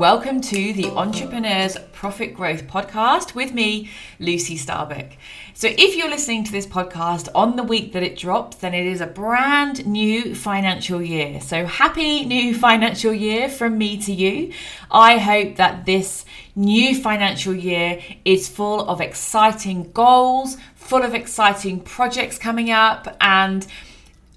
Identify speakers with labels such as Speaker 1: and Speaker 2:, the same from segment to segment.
Speaker 1: welcome to the Entrepreneurs Profit Growth Podcast with me, Lucy Starbuck. So, if you're listening to this podcast on the week that it drops, then it is a brand new financial year. So, happy new financial year from me to you. I hope that this new financial year is full of exciting goals, full of exciting projects coming up, and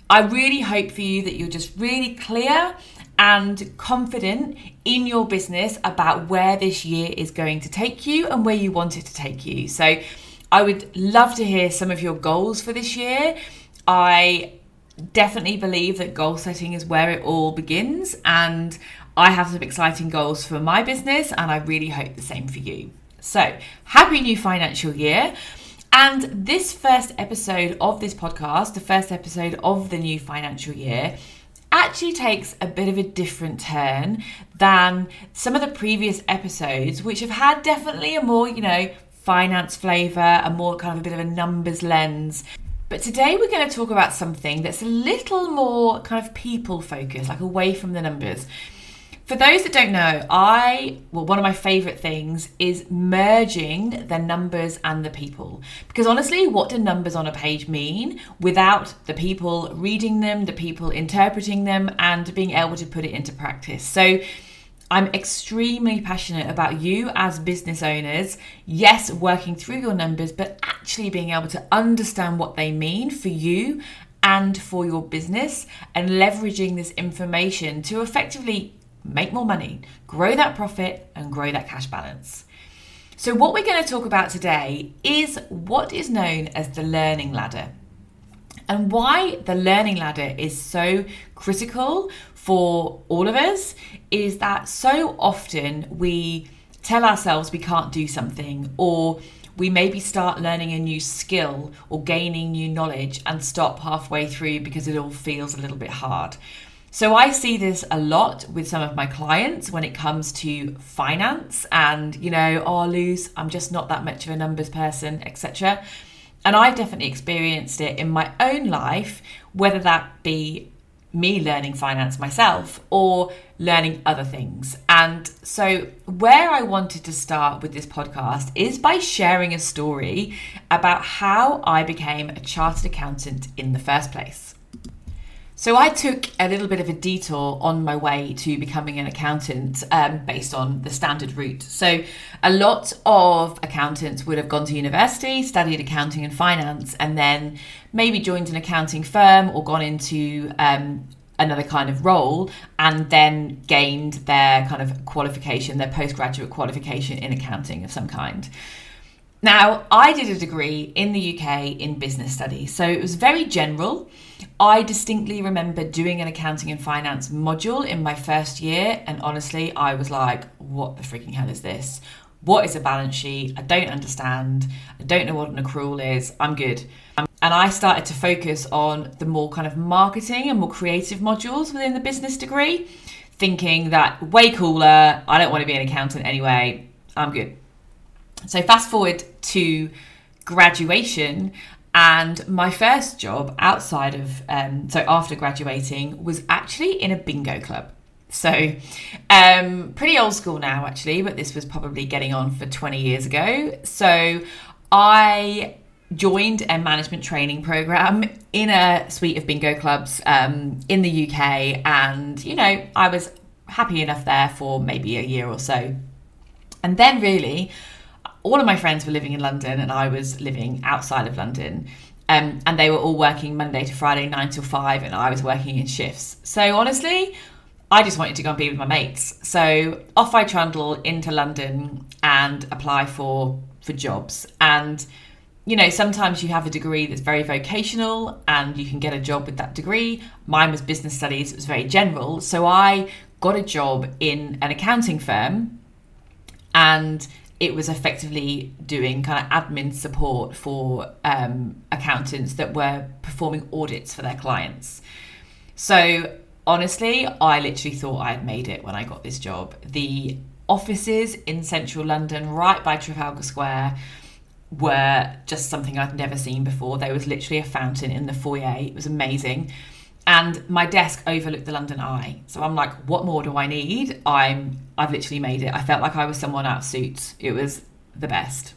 Speaker 1: I really hope for you that you're just really clear and confident in your business about where this year is going to take you and where you want it to take you. So, I would love to hear some of your goals for this year. I definitely believe that goal setting is where it all begins, and I have some exciting goals for my business, and I really hope the same for you. So, happy new financial year. And this first episode of this podcast, the first episode of the new financial year, actually takes a bit of a different turn than some of the previous episodes, which have had definitely a more, you know, finance flavour, a more kind of a bit of a numbers lens. But today we're going to talk about something that's a little more kind of people focused, like away from the numbers. For those that don't know, I, well, one of my favourite things is merging the numbers and the people. Because honestly, what do numbers on a page mean without the people reading them, the people interpreting them, and being able to put it into practice? So, I'm extremely passionate about you as business owners, yes, working through your numbers, but actually being able to understand what they mean for you and for your business and leveraging this information to effectively make more money, grow that profit, and grow that cash balance. So, what we're going to talk about today is what is known as the learning ladder. And why the learning ladder is so critical for all of us is that so often we tell ourselves we can't do something or we maybe start learning a new skill or gaining new knowledge and stop halfway through because it all feels a little bit hard. So I see this a lot with some of my clients when it comes to finance and, you know, oh, Luz, I'm just not that much of a numbers person, etc. And I've definitely experienced it in my own life, whether that be me learning finance myself or learning other things. And so, where I wanted to start with this podcast is by sharing a story about how I became a chartered accountant in the first place. So I took a little bit of a detour on my way to becoming an accountant um, based on the standard route. So a lot of accountants would have gone to university, studied accounting and finance, and then maybe joined an accounting firm or gone into um, another kind of role and then gained their kind of qualification, their postgraduate qualification in accounting of some kind. Now, I did a degree in the UK in business studies, so it was very general. I distinctly remember doing an accounting and finance module in my first year, and honestly, I was like, what the freaking hell is this? What is a balance sheet? I don't understand. I don't know what an accrual is. I'm good. Um, and I started to focus on the more kind of marketing and more creative modules within the business degree, thinking that way cooler. I don't want to be an accountant anyway. I'm good. So, fast forward to graduation, and my first job outside of, um, so after graduating, was actually in a bingo club. So, um, pretty old school now, actually, but this was probably getting on for 20 years ago. So, I joined a management training program in a suite of bingo clubs um, in the UK, and you know, I was happy enough there for maybe a year or so. And then, really, all of my friends were living in London and I was living outside of London. Um, and they were all working Monday to Friday, nine till five, and I was working in shifts. So honestly, I just wanted to go and be with my mates. So off I trundle into London and apply for for jobs. And you know, sometimes you have a degree that's very vocational and you can get a job with that degree. Mine was business studies, it was very general. So I got a job in an accounting firm and it was effectively doing kind of admin support for um, accountants that were performing audits for their clients. So honestly, I literally thought I had made it when I got this job. The offices in central London, right by Trafalgar Square, were just something I'd never seen before. There was literally a fountain in the foyer. It was amazing. And my desk overlooked the London Eye. So I'm like, what more do I need? I'm I've literally made it. I felt like I was someone out of suits. It was the best.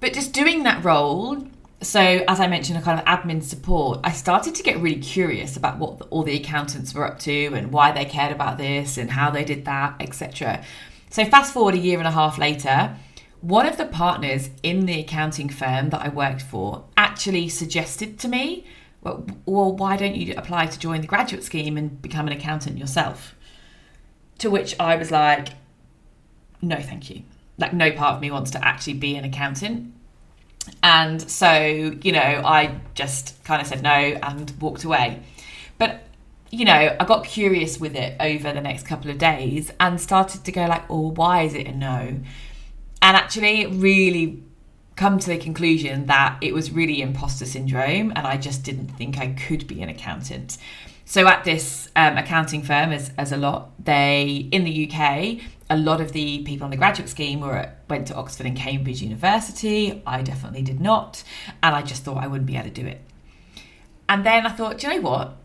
Speaker 1: But just doing that role, so as I mentioned, a kind of admin support, I started to get really curious about what the, all the accountants were up to and why they cared about this and how they did that, etc. So fast forward a year and a half later, one of the partners in the accounting firm that I worked for actually suggested to me well, well, why don't you apply to join the graduate scheme and become an accountant yourself? To which I was like, no, thank you. Like, no part of me wants to actually be an accountant. And so, you know, I just kind of said no and walked away. But, you know, I got curious with it over the next couple of days and started to go, like, oh, why is it a no? And actually, it really come to the conclusion that it was really imposter syndrome and I just didn't think I could be an accountant. So at this um, accounting firm, as, as a lot, they in the UK, a lot of the people on the graduate scheme were went to Oxford and Cambridge University. I definitely did not, and I just thought I wouldn't be able to do it. And then I thought, do you know what?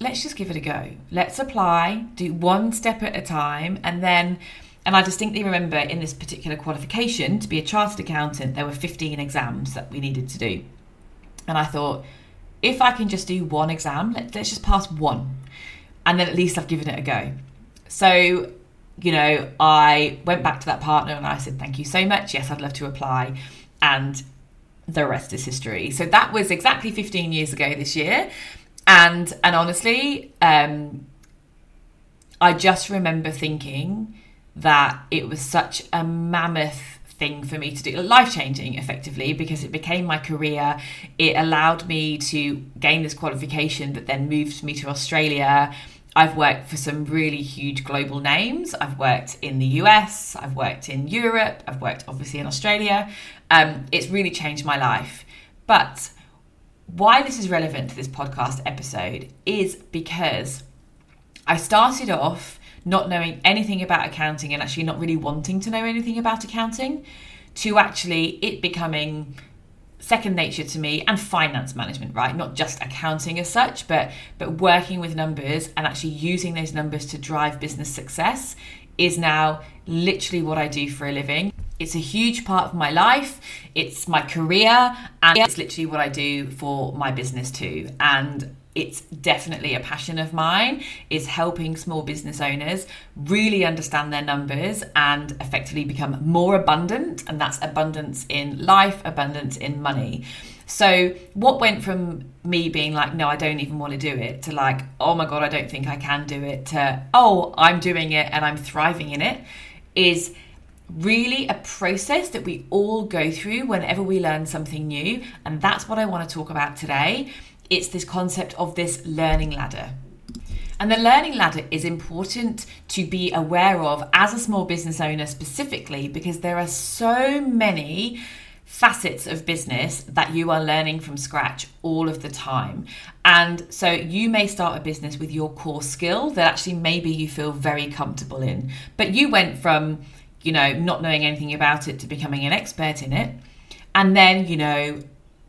Speaker 1: Let's just give it a go. Let's apply, do one step at a time, and then and I distinctly remember in this particular qualification to be a chartered accountant, there were 15 exams that we needed to do. And I thought, if I can just do one exam, let, let's just pass one. And then at least I've given it a go. So, you know, I went back to that partner and I said, thank you so much. Yes, I'd love to apply. And the rest is history. So that was exactly 15 years ago this year. And and honestly, um, I just remember thinking, that it was such a mammoth thing for me to do life changing effectively because it became my career. It allowed me to gain this qualification that then moved me to australia. I've worked for some really huge global names. I've worked in the us i've worked in europe i've worked obviously in australia. Um, it's really changed my life. But why this is relevant to this podcast episode is because i started off not knowing anything about accounting and actually not really wanting to know anything about accounting to actually it becoming second nature to me and finance management right? Not just accounting as such but but working with numbers and actually using those numbers to drive business success is now literally what I do for a living. It's a huge part of my life. It's my career and it's literally what I do for my business too. And it's definitely a passion of mine is helping small business owners really understand their numbers and effectively become more abundant and that's abundance in life abundance in money. So what went from me being like no i don't even want to do it to like oh my god i don't think i can do it to oh i'm doing it and i'm thriving in it is really a process that we all go through whenever we learn something new. And that's what i want to talk about today it's this concept of this learning ladder. And the learning ladder is important to be aware of as a small business owner specifically because there are so many facets of business that you are learning from scratch all of the time. And so you may start a business with your core skill that actually maybe you feel very comfortable in, but you went from, you know, not knowing anything about it to becoming an expert in it. And then, you know,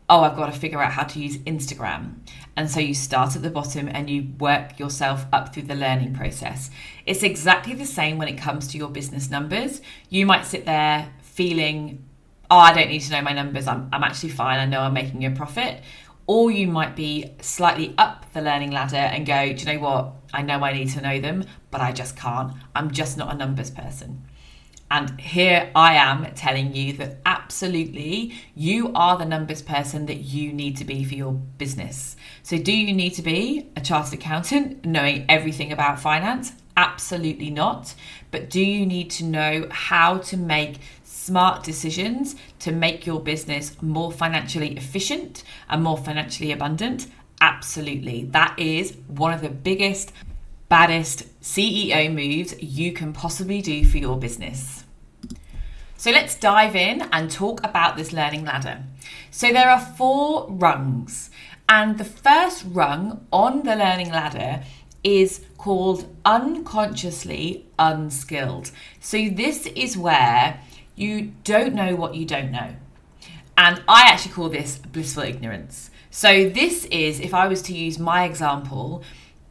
Speaker 1: oh, I've got to figure out how to use Instagram. And so you start at the bottom and you work yourself up through the learning process. It's exactly the same when it comes to your business numbers. You might sit there feeling, oh, I don't need to know my numbers. I'm, I'm actually fine. I know I'm making a profit. Or you might be slightly up the learning ladder and go, do you know what? I know I need to know them, but I just can't. I'm just not a numbers person. And here I am telling you that absolutely you are the numbers person that you need to be for your business. So, do you need to be a chartered accountant knowing everything about finance? Absolutely not. But do you need to know how to make smart decisions to make your business more financially efficient and more financially abundant? Absolutely. That is one of the biggest baddest CEO moves you can possibly do for your business. So let's dive in and talk about this learning ladder. So there are four rungs, and the first rung on the learning ladder is called unconsciously unskilled. So this is where you don't know what you don't know. And I actually call this blissful ignorance. So, this is, if I was to use my example,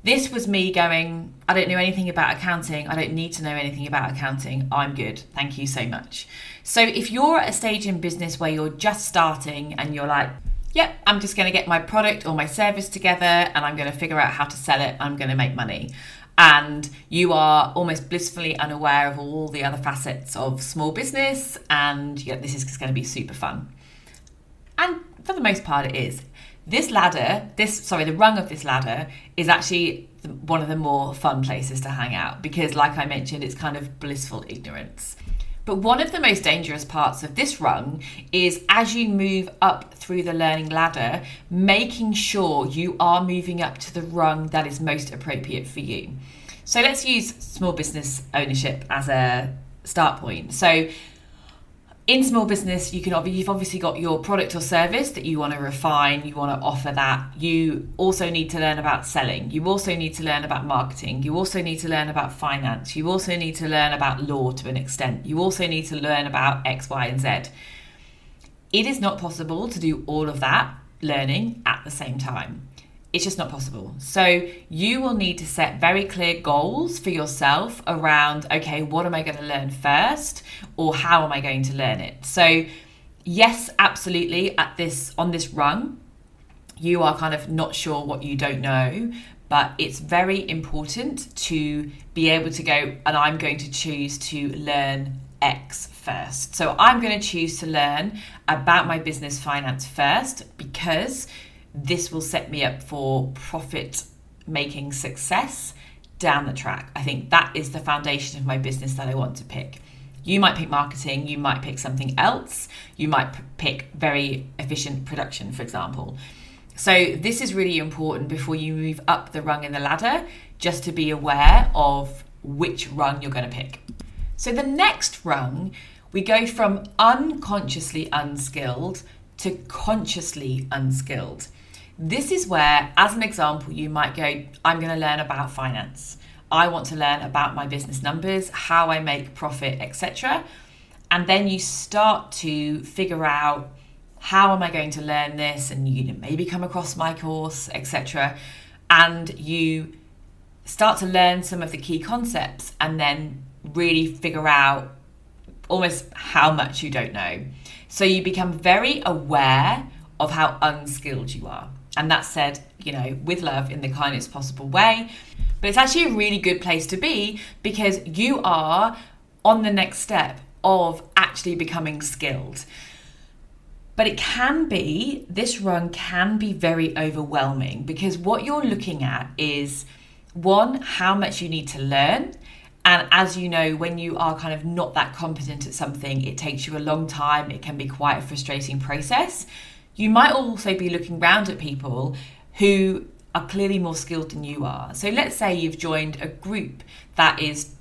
Speaker 1: this was me going, I don't know anything about accounting. I don't need to know anything about accounting. I'm good. Thank you so much. So, if you're at a stage in business where you're just starting and you're like, yep, I'm just going to get my product or my service together and I'm going to figure out how to sell it, I'm going to make money. And you are almost blissfully unaware of all the other facets of small business, and yeah, this is going to be super fun. And for the most part, it is. This ladder, this sorry, the rung of this ladder is actually one of the more fun places to hang out because, like I mentioned, it's kind of blissful ignorance. But one of the most dangerous parts of this rung is as you move up through the learning ladder, making sure you are moving up to the rung that is most appropriate for you. So let's use small business ownership as a start point. So in small business you can you've obviously got your product or service that you want to refine you want to offer that. You also need to learn about selling. You also need to learn about marketing. You also need to learn about finance. You also need to learn about law to an extent. You also need to learn about x y and z. It is not possible to do all of that learning at the same time it's just not possible. So you will need to set very clear goals for yourself around okay, what am I going to learn first or how am I going to learn it? So yes, absolutely at this on this rung, you are kind of not sure what you don't know, but it's very important to be able to go and I'm going to choose to learn X first. So I'm going to choose to learn about my business finance first because this will set me up for profit making success down the track. I think that is the foundation of my business that I want to pick. You might pick marketing, you might pick something else, you might p- pick very efficient production, for example. So, this is really important before you move up the rung in the ladder, just to be aware of which rung you're going to pick. So, the next rung, we go from unconsciously unskilled to consciously unskilled. This is where, as an example, you might go, I'm going to learn about finance. I want to learn about my business numbers, how I make profit, etc. And then you start to figure out how am I going to learn this, and you maybe come across my course, etc. And you start to learn some of the key concepts and then really figure out almost how much you don't know. So you become very aware of how unskilled you are. And that said, you know, with love in the kindest possible way. But it's actually a really good place to be because you are on the next step of actually becoming skilled. But it can be, this run can be very overwhelming because what you're looking at is one, how much you need to learn. And as you know, when you are kind of not that competent at something, it takes you a long time. It can be quite a frustrating process you might also be looking around at people who are clearly more skilled than you are. So let's say you've joined a group that is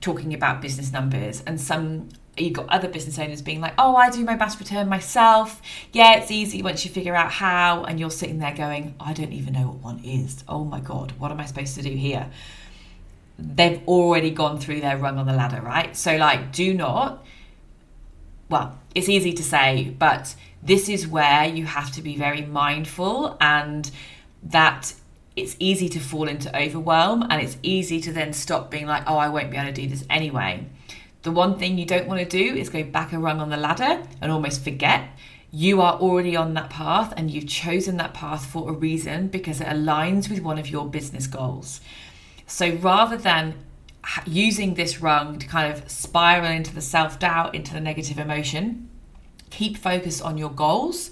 Speaker 1: talking about business numbers and some you've got other business owners being like, oh, I do my BAS return myself. Yeah, it's easy once you figure out how. And you're sitting there going, I don't even know what one is. Oh my God, what am I supposed to do here? They've already gone through their rung on the ladder, right? So, like, do not, well, it's easy to say, but this is where you have to be very mindful and that it's easy to fall into overwhelm and it's easy to then stop being like, oh, I won't be able to do this anyway. The one thing you don't want to do is go back a rung on the ladder and almost forget. You are already on that path and you've chosen that path for a reason because it aligns with one of your business goals. So rather than using this rung to kind of spiral into the self doubt, into the negative emotion, keep focus on your goals.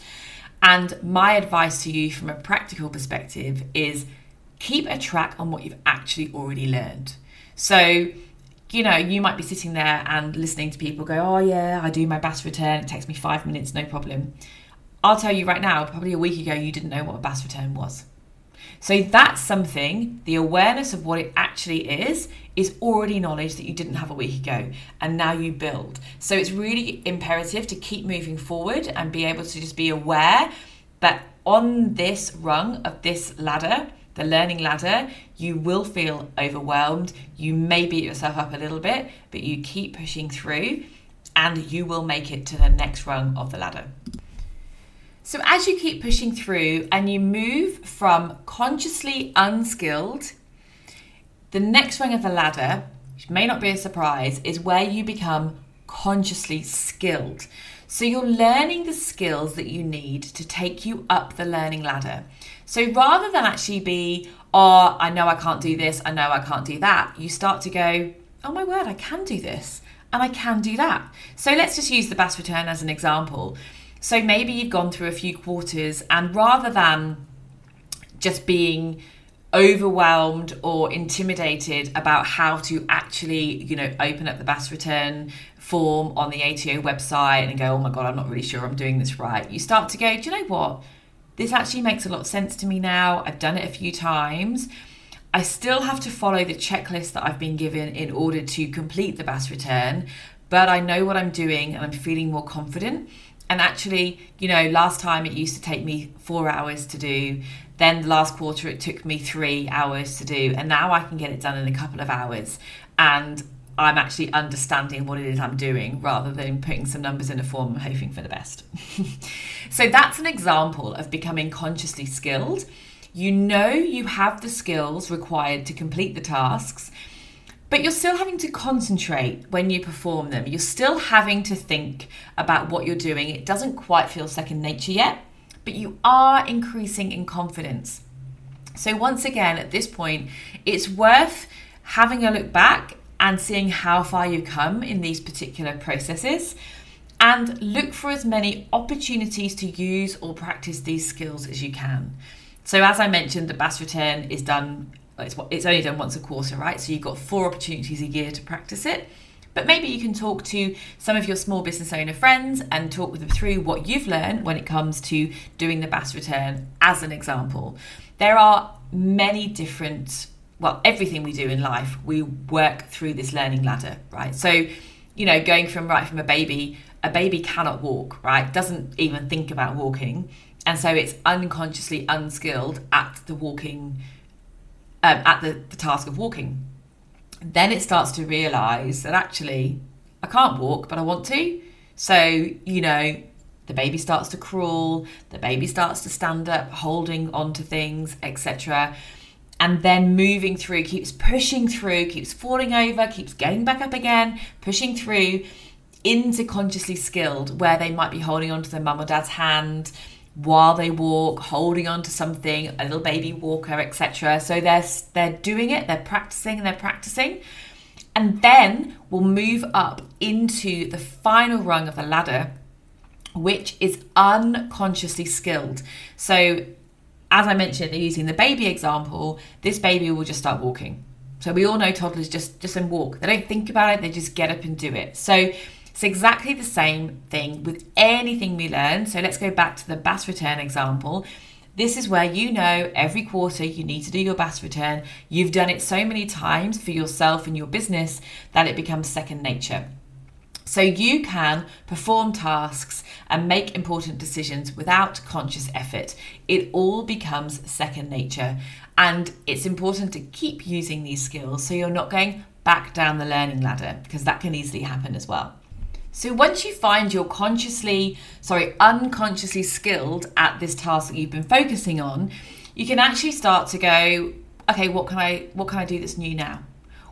Speaker 1: And my advice to you from a practical perspective is keep a track on what you've actually already learned. So, you know, you might be sitting there and listening to people go, Oh, yeah, I do my BAS return. It takes me five minutes, no problem. I'll tell you right now, probably a week ago, you didn't know what a BAS return was. So that's something, the awareness of what it actually is, is already knowledge that you didn't have a week ago and now you build. So it's really imperative to keep moving forward and be able to just be aware that on this rung of this ladder, the learning ladder, you will feel overwhelmed. You may beat yourself up a little bit, but you keep pushing through and you will make it to the next rung of the ladder. So, as you keep pushing through and you move from consciously unskilled, the next rung of the ladder, which may not be a surprise, is where you become consciously skilled. So, you're learning the skills that you need to take you up the learning ladder. So, rather than actually be, oh, I know I can't do this, I know I can't do that, you start to go, oh my word, I can do this and I can do that. So, let's just use the BAS return as an example. So maybe you've gone through a few quarters, and rather than just being overwhelmed or intimidated about how to actually, you know, open up the BAS return form on the ATO website and go, oh my God, I'm not really sure I'm doing this right. You start to go, do you know what? This actually makes a lot of sense to me now. I've done it a few times. I still have to follow the checklist that I've been given in order to complete the BAS return, but I know what I'm doing and I'm feeling more confident. And actually, you know, last time it used to take me four hours to do. Then the last quarter it took me three hours to do. And now I can get it done in a couple of hours. And I'm actually understanding what it is I'm doing rather than putting some numbers in a form and hoping for the best. so that's an example of becoming consciously skilled. You know you have the skills required to complete the tasks but you're still having to concentrate when you perform them. You're still having to think about what you're doing. It doesn't quite feel second nature yet, but you are increasing in confidence. So, once again, at this point, it's worth having a look back and seeing how far you've come in these particular processes and look for as many opportunities to use or practice these skills as you can. So, as I mentioned, the BAS return is done it's, it's only done once a quarter, right? So you've got four opportunities a year to practice it. But maybe you can talk to some of your small business owner friends and talk with them through what you've learned when it comes to doing the BAS return as an example. There are many different, well, everything we do in life, we work through this learning ladder, right? So, you know, going from right from a baby, a baby cannot walk, right? Doesn't even think about walking. And so it's unconsciously unskilled at the walking um, at the, the task of walking. Then it starts to realize that actually I can't walk, but I want to. So, you know, the baby starts to crawl, the baby starts to stand up, holding onto things, etc. And then moving through, keeps pushing through, keeps falling over, keeps getting back up again, pushing through into consciously skilled, where they might be holding onto their mum or dad's hand, while they walk, holding on to something, a little baby walker, etc. So they're they're doing it, they're practicing, and they're practicing, and then we'll move up into the final rung of the ladder, which is unconsciously skilled. So, as I mentioned, using the baby example, this baby will just start walking. So we all know toddlers just just and walk. They don't think about it; they just get up and do it. So it's exactly the same thing with anything we learn. So let's go back to the BAS return example. This is where you know every quarter you need to do your BAS return. You've done it so many times for yourself and your business that it becomes second nature. So you can perform tasks and make important decisions without conscious effort. It all becomes second nature. And it's important to keep using these skills so you're not going back down the learning ladder because that can easily happen as well. So once you find you're consciously, sorry, unconsciously skilled at this task that you've been focusing on, you can actually start to go, okay, what can I what can I do that's new now?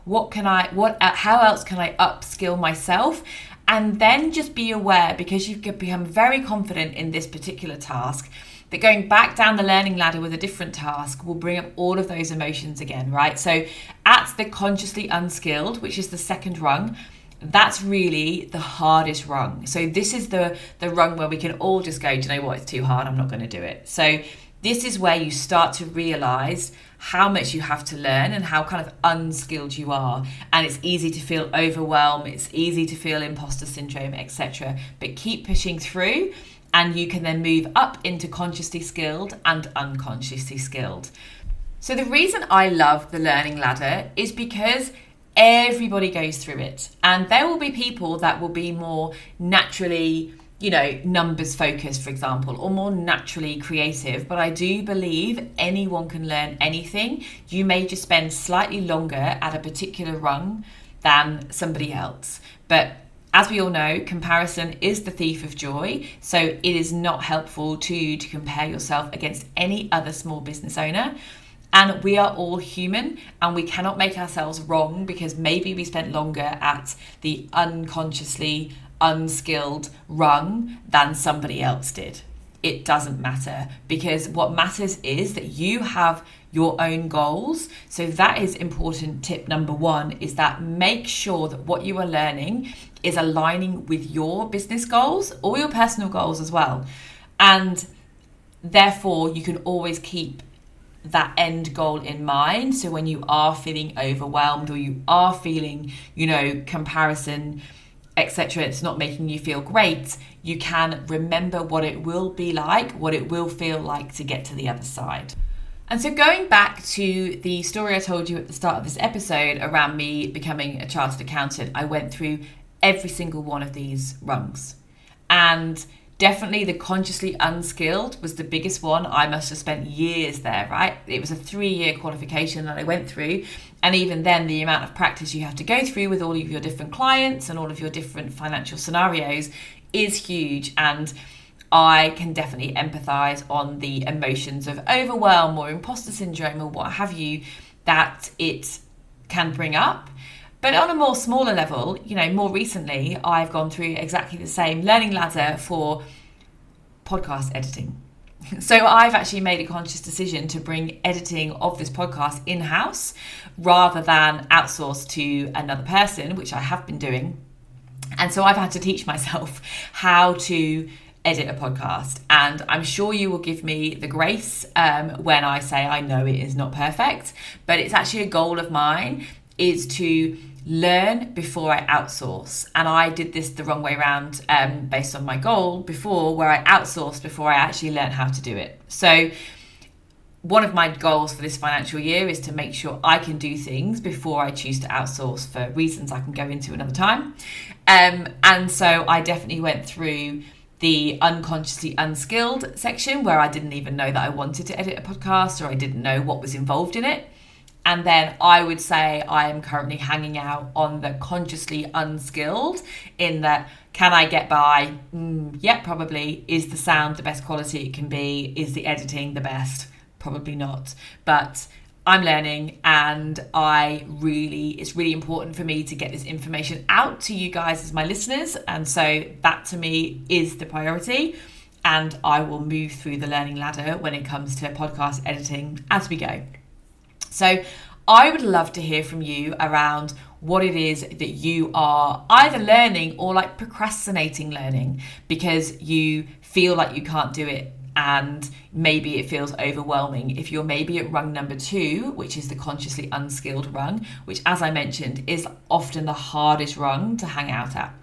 Speaker 1: What can I what uh, how else can I upskill myself? And then just be aware because you've become very confident in this particular task that going back down the learning ladder with a different task will bring up all of those emotions again, right? So at the consciously unskilled, which is the second rung, that's really the hardest rung. So this is the the rung where we can all just go, do you know what? It's too hard. I'm not going to do it. So this is where you start to realize how much you have to learn and how kind of unskilled you are and it's easy to feel overwhelmed it's easy to feel imposter syndrome etc but keep pushing through and you can then move up into consciously skilled and unconsciously skilled so the reason i love the learning ladder is because everybody goes through it and there will be people that will be more naturally you know numbers focused for example or more naturally creative but i do believe anyone can learn anything you may just spend slightly longer at a particular rung than somebody else but as we all know, comparison is the thief of joy. So it is not helpful to you to compare yourself against any other small business owner. And we are all human and we cannot make ourselves wrong because maybe we spent longer at the unconsciously unskilled rung than somebody else did. It doesn't matter because what matters is that you have your own goals. So that is important tip number 1 is that make sure that what you are learning is aligning with your business goals or your personal goals as well. And therefore you can always keep that end goal in mind. So when you are feeling overwhelmed or you are feeling, you know, comparison, etc., it's not making you feel great, you can remember what it will be like, what it will feel like to get to the other side. And so, going back to the story I told you at the start of this episode around me becoming a chartered accountant, I went through every single one of these rungs. And definitely the consciously unskilled was the biggest one. I must have spent years there, right? It was a three year qualification that I went through. And even then, the amount of practice you have to go through with all of your different clients and all of your different financial scenarios is huge. And I can definitely empathize on the emotions of overwhelm or imposter syndrome or what have you that it can bring up. But on a more smaller level, you know, more recently, I've gone through exactly the same learning ladder for podcast editing. So I've actually made a conscious decision to bring editing of this podcast in house rather than outsource to another person, which I have been doing. And so I've had to teach myself how to edit a podcast. And I'm sure you will give me the grace um, when I say I know it is not perfect, but it's actually a goal of mine is to learn before I outsource. And I did this the wrong way around um, based on my goal before, where I outsourced before I actually learned how to do it. So, one of my goals for this financial year is to make sure I can do things before I choose to outsource for reasons I can go into another time. Um, and so I definitely went through the unconsciously unskilled section where I didn't even know that I wanted to edit a podcast or I didn't know what was involved in it. And then I would say I am currently hanging out on the consciously unskilled, in that can I get by? Mm, yeah, probably. Is the sound the best quality it can be? Is the editing the best? Probably not. But I'm learning and I really, it's really important for me to get this information out to you guys as my listeners. And so that to me is the priority. And I will move through the learning ladder when it comes to podcast editing as we go. So I would love to hear from you around what it is that you are either learning or like procrastinating learning because you feel like you can't do it and maybe it feels overwhelming. If you're maybe at rung number two, which is the consciously unskilled rung, which, as I mentioned, is often the hardest rung to hang out at.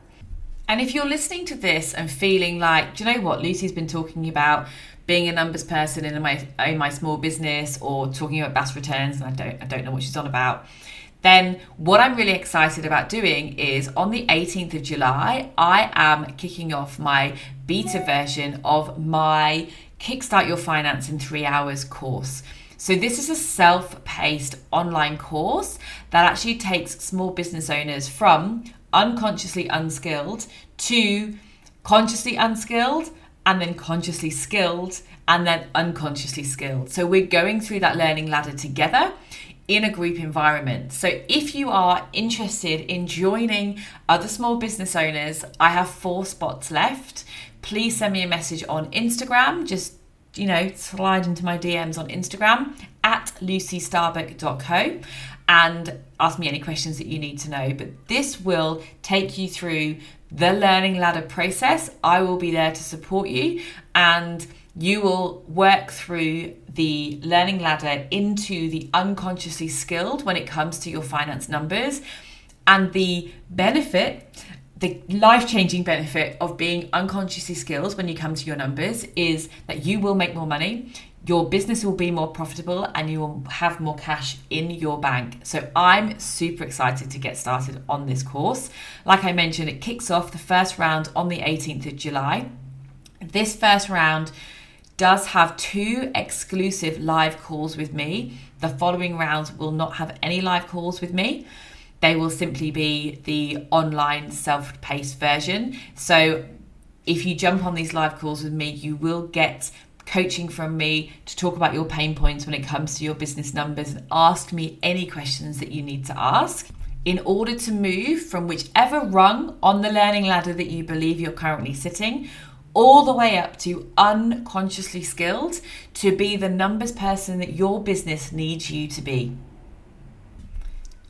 Speaker 1: And if you're listening to this and feeling like, do you know what, Lucy's been talking about being a numbers person in my in my small business or talking about BAS returns and I don't I don't know what she's on about then what I'm really excited about doing is on the 18th of July, I am kicking off my beta version of my Kickstart Your Finance in Three Hours course. So, this is a self paced online course that actually takes small business owners from unconsciously unskilled to consciously unskilled and then consciously skilled and then unconsciously skilled. So we're going through that learning ladder together in a group environment. So if you are interested in joining other small business owners, I have four spots left. Please send me a message on Instagram. Just you know, slide into my DMs on Instagram at lucystarbuck.co and ask me any questions that you need to know. But this will take you through the learning ladder process. I will be there to support you and you will work through the learning ladder into the unconsciously skilled when it comes to your finance numbers. And the benefit, the life changing benefit of being unconsciously skilled when you come to your numbers is that you will make more money, your business will be more profitable and you will have more cash in your bank. So I'm super excited to get started on this course. Like I mentioned, it kicks off the first round on the 18th of July. This first round does have two exclusive live calls with me. The following rounds will not have any live calls with me. They will simply be the online self paced version. So if you jump on these live calls with me, you will get coaching from me to talk about your pain points when it comes to your business numbers and ask me any questions that you need to ask in order to move from whichever rung on the learning ladder that you believe you're currently sitting all the way up to unconsciously skilled to be the numbers person that your business needs you to be.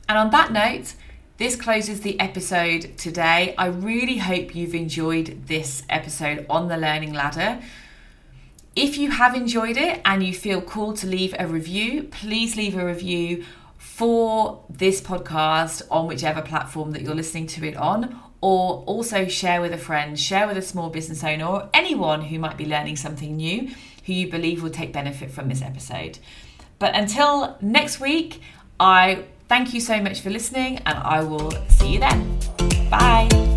Speaker 1: And on that note, this closes the episode today. I really hope you've enjoyed this episode on the learning ladder. If you have enjoyed it and you feel called to leave a review, please leave a review for this podcast on whichever platform that you're listening to it on, or also share with a friend, share with a small business owner, or anyone who might be learning something new who you believe will take benefit from this episode. But until next week, I thank you so much for listening and I will see you then. Bye.